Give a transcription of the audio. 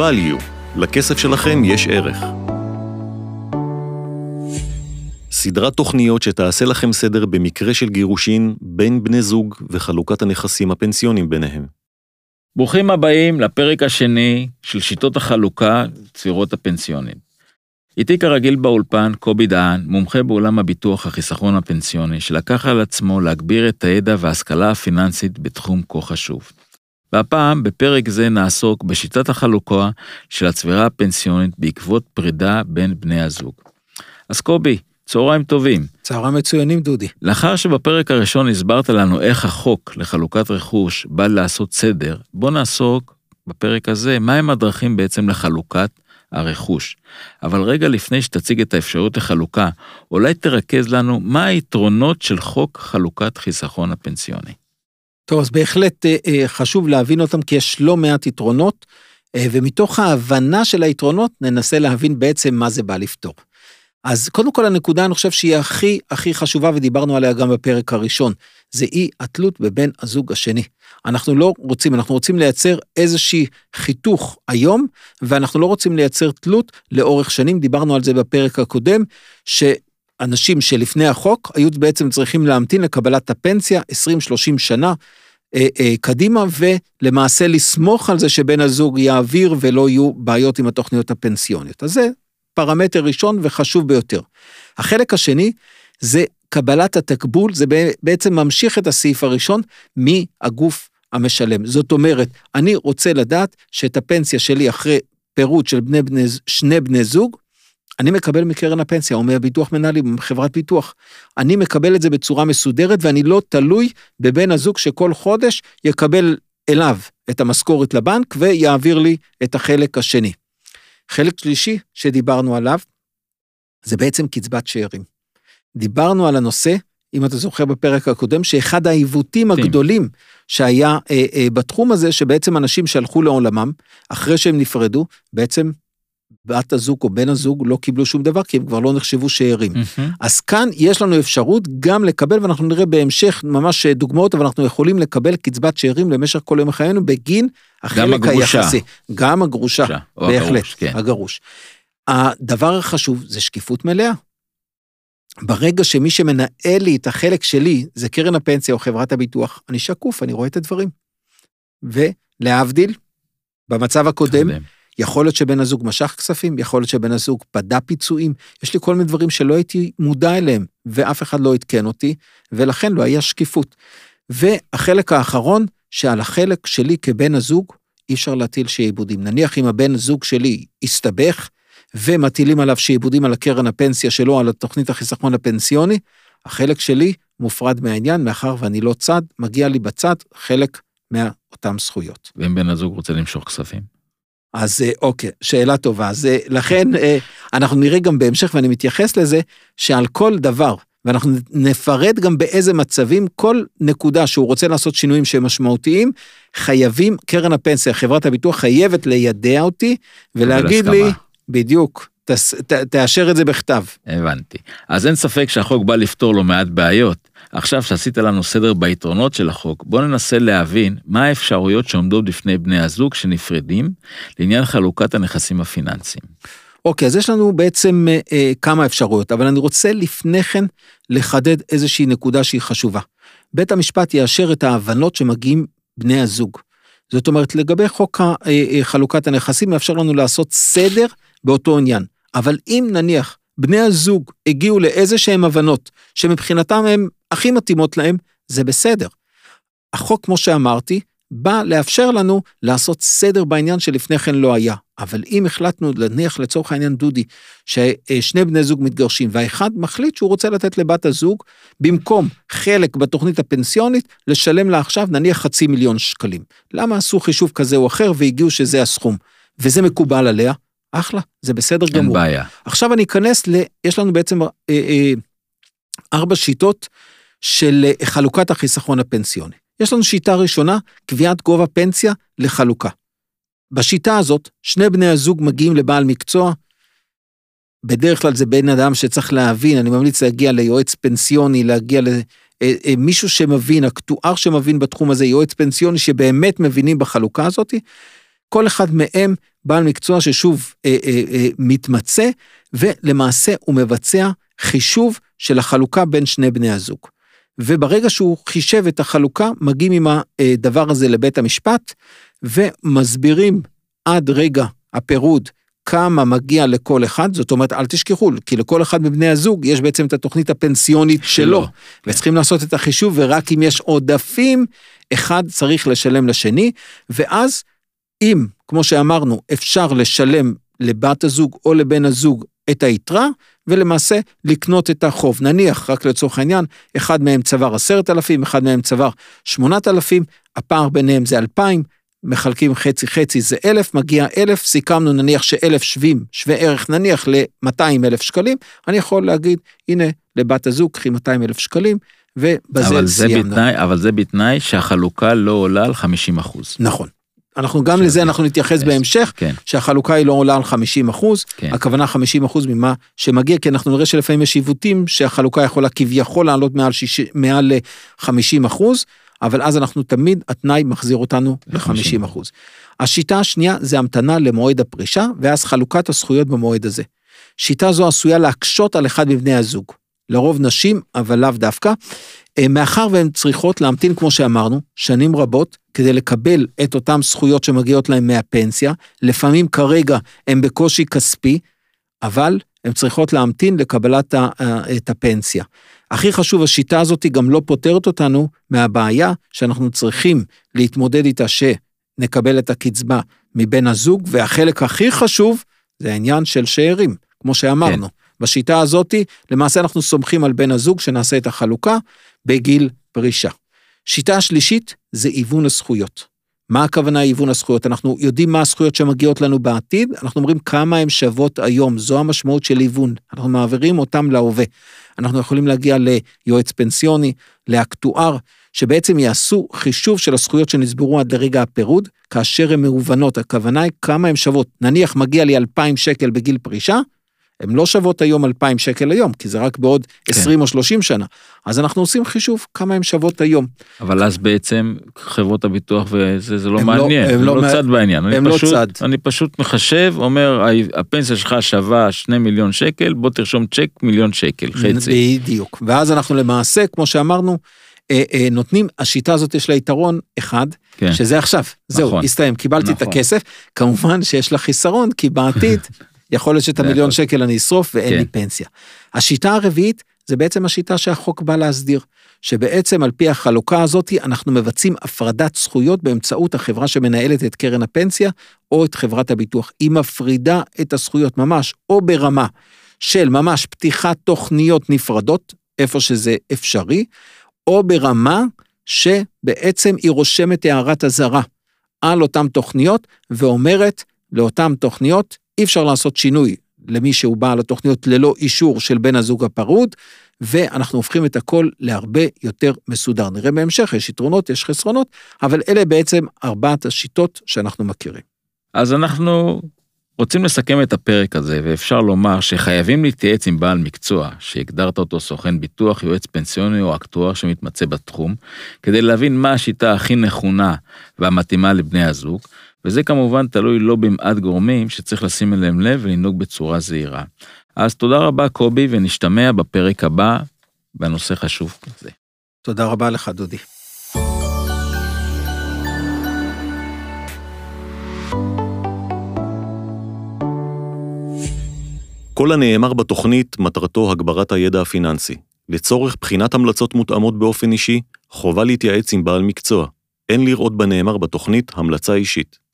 value. לכסף שלכם יש ערך. סדרת תוכניות שתעשה לכם סדר במקרה של גירושין בין בני זוג וחלוקת הנכסים הפנסיונים ביניהם. ברוכים הבאים לפרק השני של שיטות החלוקה, צבירות הפנסיונים. איתי כרגיל באולפן קובי דהן, מומחה בעולם הביטוח החיסכון הפנסיוני, שלקח על עצמו להגביר את הידע וההשכלה הפיננסית בתחום כה חשוב. והפעם, בפרק זה נעסוק בשיטת החלוקה של הצבירה הפנסיונית בעקבות פרידה בין בני הזוג. אז קובי, צהריים טובים. צהריים מצוינים, דודי. לאחר שבפרק הראשון הסברת לנו איך החוק לחלוקת רכוש בא לעשות סדר, בוא נעסוק בפרק הזה מהם הדרכים בעצם לחלוקת הרכוש. אבל רגע לפני שתציג את האפשרות לחלוקה, אולי תרכז לנו מה היתרונות של חוק חלוקת חיסכון הפנסיוני. טוב, אז בהחלט אה, אה, חשוב להבין אותם, כי יש לא מעט יתרונות, אה, ומתוך ההבנה של היתרונות ננסה להבין בעצם מה זה בא לפתור. אז קודם כל הנקודה, אני חושב שהיא הכי הכי חשובה, ודיברנו עליה גם בפרק הראשון, זה אי התלות בבן הזוג השני. אנחנו לא רוצים, אנחנו רוצים לייצר איזושהי חיתוך היום, ואנחנו לא רוצים לייצר תלות לאורך שנים, דיברנו על זה בפרק הקודם, שאנשים שלפני החוק היו בעצם צריכים להמתין לקבלת הפנסיה 20-30 שנה. אה, אה, קדימה ולמעשה לסמוך על זה שבן הזוג יעביר ולא יהיו בעיות עם התוכניות הפנסיוניות. אז זה פרמטר ראשון וחשוב ביותר. החלק השני זה קבלת התקבול, זה בעצם ממשיך את הסעיף הראשון מהגוף המשלם. זאת אומרת, אני רוצה לדעת שאת הפנסיה שלי אחרי פירוט של בני בני, שני בני זוג, אני מקבל מקרן הפנסיה או מהביטוח מנהלים, מחברת ביטוח. אני מקבל את זה בצורה מסודרת ואני לא תלוי בבן הזוג שכל חודש יקבל אליו את המשכורת לבנק ויעביר לי את החלק השני. חלק שלישי שדיברנו עליו, זה בעצם קצבת שאירים. דיברנו על הנושא, אם אתה זוכר בפרק הקודם, שאחד העיוותים כן. הגדולים שהיה אה, אה, בתחום הזה, שבעצם אנשים שהלכו לעולמם, אחרי שהם נפרדו, בעצם בת הזוג או בן הזוג לא קיבלו שום דבר, כי הם כבר לא נחשבו שאירים. Mm-hmm. אז כאן יש לנו אפשרות גם לקבל, ואנחנו נראה בהמשך ממש דוגמאות, אבל אנחנו יכולים לקבל קצבת שאירים למשך כל יום חיינו בגין החלק היחסי. גם הגרושה. גם הגרושה, בהחלט, הגרוש, כן. הגרוש. הדבר החשוב זה שקיפות מלאה. ברגע שמי שמנהל לי את החלק שלי זה קרן הפנסיה או חברת הביטוח, אני שקוף, אני רואה את הדברים. ולהבדיל, במצב הקודם, יכול להיות שבן הזוג משך כספים, יכול להיות שבן הזוג פדה פיצויים, יש לי כל מיני דברים שלא הייתי מודע אליהם, ואף אחד לא עדכן אותי, ולכן לא היה שקיפות. והחלק האחרון, שעל החלק שלי כבן הזוג, אי אפשר להטיל שעבודים. נניח אם הבן זוג שלי הסתבך, ומטילים עליו שעבודים על הקרן הפנסיה שלו, על התוכנית החיסכון הפנסיוני, החלק שלי מופרד מהעניין, מאחר ואני לא צד, מגיע לי בצד חלק מאותן זכויות. ואם בן הזוג רוצה למשוך כספים? אז אה, אוקיי, שאלה טובה. אז אה, לכן אה, אנחנו נראה גם בהמשך, ואני מתייחס לזה, שעל כל דבר, ואנחנו נפרט גם באיזה מצבים, כל נקודה שהוא רוצה לעשות שינויים שהם משמעותיים, חייבים, קרן הפנסיה, חברת הביטוח חייבת לידע אותי ולהגיד לי, בדיוק, תאשר את זה בכתב. הבנתי. אז אין ספק שהחוק בא לפתור לא מעט בעיות. עכשיו שעשית לנו סדר ביתרונות של החוק, בוא ננסה להבין מה האפשרויות שעומדות בפני בני הזוג שנפרדים לעניין חלוקת הנכסים הפיננסיים. אוקיי, אז יש לנו בעצם אה, אה, כמה אפשרויות, אבל אני רוצה לפני כן לחדד איזושהי נקודה שהיא חשובה. בית המשפט יאשר את ההבנות שמגיעים בני הזוג. זאת אומרת, לגבי חוק אה, אה, חלוקת הנכסים, מאפשר לנו לעשות סדר באותו עניין. אבל אם נניח בני הזוג הגיעו לאיזה שהם הבנות שמבחינתם הן הכי מתאימות להם, זה בסדר. החוק, כמו שאמרתי, בא לאפשר לנו לעשות סדר בעניין שלפני כן לא היה. אבל אם החלטנו, נניח לצורך העניין דודי, ששני בני זוג מתגרשים, והאחד מחליט שהוא רוצה לתת לבת הזוג, במקום חלק בתוכנית הפנסיונית, לשלם לה עכשיו נניח חצי מיליון שקלים. למה עשו חישוב כזה או אחר והגיעו שזה הסכום? וזה מקובל עליה, אחלה, זה בסדר אין גמור. אין בעיה. עכשיו אני אכנס ל... יש לנו בעצם אה, אה, ארבע שיטות של אה, חלוקת החיסכון הפנסיוני. יש לנו שיטה ראשונה, קביעת גובה פנסיה לחלוקה. בשיטה הזאת, שני בני הזוג מגיעים לבעל מקצוע, בדרך כלל זה בן אדם שצריך להבין, אני ממליץ להגיע ליועץ פנסיוני, להגיע למישהו אה, שמבין, אקטואר שמבין בתחום הזה, יועץ פנסיוני שבאמת מבינים בחלוקה הזאת, כל אחד מהם בעל מקצוע ששוב אה, אה, אה, מתמצא, ולמעשה הוא מבצע חישוב של החלוקה בין שני בני הזוג. וברגע שהוא חישב את החלוקה, מגיעים עם הדבר הזה לבית המשפט, ומסבירים עד רגע הפירוד כמה מגיע לכל אחד, זאת אומרת, אל תשכחו, כי לכל אחד מבני הזוג יש בעצם את התוכנית הפנסיונית שלו, שלו. וצריכים לעשות את החישוב, ורק אם יש עודפים, אחד צריך לשלם לשני, ואז אם, כמו שאמרנו, אפשר לשלם לבת הזוג או לבן הזוג את היתרה, ולמעשה לקנות את החוב. נניח, רק לצורך העניין, אחד מהם צבר עשרת אלפים, אחד מהם צבר שמונת אלפים, הפער ביניהם זה אלפיים, מחלקים חצי חצי זה אלף, מגיע אלף, סיכמנו נניח שאלף שווים, שווה ערך נניח ל-200 אלף שקלים, אני יכול להגיד, הנה, לבת הזוג, קחי 200 אלף שקלים, ובזה אבל סיימנו. בתנאי, אבל זה בתנאי שהחלוקה לא עולה על 50 אחוז. נכון. אנחנו גם לזה אנחנו נתייחס בהמשך, כן. שהחלוקה היא לא עולה על 50 אחוז, כן. הכוונה 50 אחוז ממה שמגיע, כי אנחנו נראה שלפעמים יש עיוותים שהחלוקה יכולה כביכול לעלות מעל, 60, מעל 50 אחוז, אבל אז אנחנו תמיד, התנאי מחזיר אותנו ל-50 אחוז. השיטה השנייה זה המתנה למועד הפרישה, ואז חלוקת הזכויות במועד הזה. שיטה זו עשויה להקשות על אחד מבני הזוג. לרוב נשים, אבל לאו דווקא, אה, מאחר והן צריכות להמתין, כמו שאמרנו, שנים רבות, כדי לקבל את אותן זכויות שמגיעות להן מהפנסיה, לפעמים כרגע הן בקושי כספי, אבל הן צריכות להמתין לקבלת ה- את הפנסיה. הכי חשוב, השיטה הזאת גם לא פותרת אותנו מהבעיה שאנחנו צריכים להתמודד איתה שנקבל את הקצבה מבן הזוג, והחלק הכי חשוב זה העניין של שאירים, כמו שאמרנו. כן. בשיטה הזאת, למעשה אנחנו סומכים על בן הזוג שנעשה את החלוקה בגיל פרישה. שיטה שלישית זה היוון הזכויות. מה הכוונה היוון הזכויות? אנחנו יודעים מה הזכויות שמגיעות לנו בעתיד, אנחנו אומרים כמה הן שוות היום, זו המשמעות של היוון, אנחנו מעבירים אותם להווה. אנחנו יכולים להגיע ליועץ פנסיוני, לאקטואר, שבעצם יעשו חישוב של הזכויות שנצברו עד לרגע הפירוד, כאשר הן מהוונות, הכוונה היא כמה הן שוות. נניח מגיע לי 2,000 שקל בגיל פרישה, הן לא שוות היום 2,000 שקל היום, כי זה רק בעוד כן. 20 או 30 שנה. אז אנחנו עושים חישוב כמה הן שוות היום. אבל אז בעצם חברות הביטוח וזה זה לא הם מעניין, לא- הם הם לא לא צד בעניין. הם לא פשוט- צד. אני פשוט מחשב, אומר, הפנסיה שלך שווה 2 מיליון שקל, בוא תרשום צ'ק מיליון שקל, חצי. בדיוק. ואז אנחנו למעשה, כמו שאמרנו, אה, אה, נותנים, השיטה הזאת יש לה יתרון אחד, כן. שזה עכשיו, זהו, נכון. הסתיים, קיבלתי את נכון. הכסף, כמובן שיש לה חיסרון, כי בעתיד יכול להיות שאת המיליון. שקל אני אשרוף ואין כן. לי פנסיה. השיטה הרביעית זה בעצם השיטה שהחוק בא להסדיר, שבעצם על פי החלוקה הזאת אנחנו מבצעים הפרדת זכויות באמצעות החברה שמנהלת את קרן הפנסיה או את חברת הביטוח. היא מפרידה את הזכויות ממש, או ברמה של ממש פתיחת תוכניות נפרדות, איפה שזה אפשרי, או ברמה שבעצם היא רושמת הערת אזהרה על אותן תוכניות ואומרת לאותן תוכניות אי אפשר לעשות שינוי למי שהוא בעל התוכניות ללא אישור של בן הזוג הפרוד, ואנחנו הופכים את הכל להרבה יותר מסודר. נראה בהמשך, יש יתרונות, יש חסרונות, אבל אלה בעצם ארבעת השיטות שאנחנו מכירים. אז אנחנו רוצים לסכם את הפרק הזה, ואפשר לומר שחייבים להתייעץ עם בעל מקצוע, שהגדרת אותו סוכן ביטוח, יועץ פנסיוני או אקטואר שמתמצא בתחום, כדי להבין מה השיטה הכי נכונה והמתאימה לבני הזוג, וזה כמובן תלוי לא במעט גורמים שצריך לשים אליהם לב ולנהוג בצורה זהירה. אז תודה רבה קובי, ונשתמע בפרק הבא בנושא חשוב כזה. תודה רבה לך, דודי. כל הנאמר בתוכנית מטרתו הגברת הידע הפיננסי. לצורך בחינת המלצות מותאמות באופן אישי, חובה להתייעץ עם בעל מקצוע. אין לראות בנאמר בתוכנית המלצה אישית.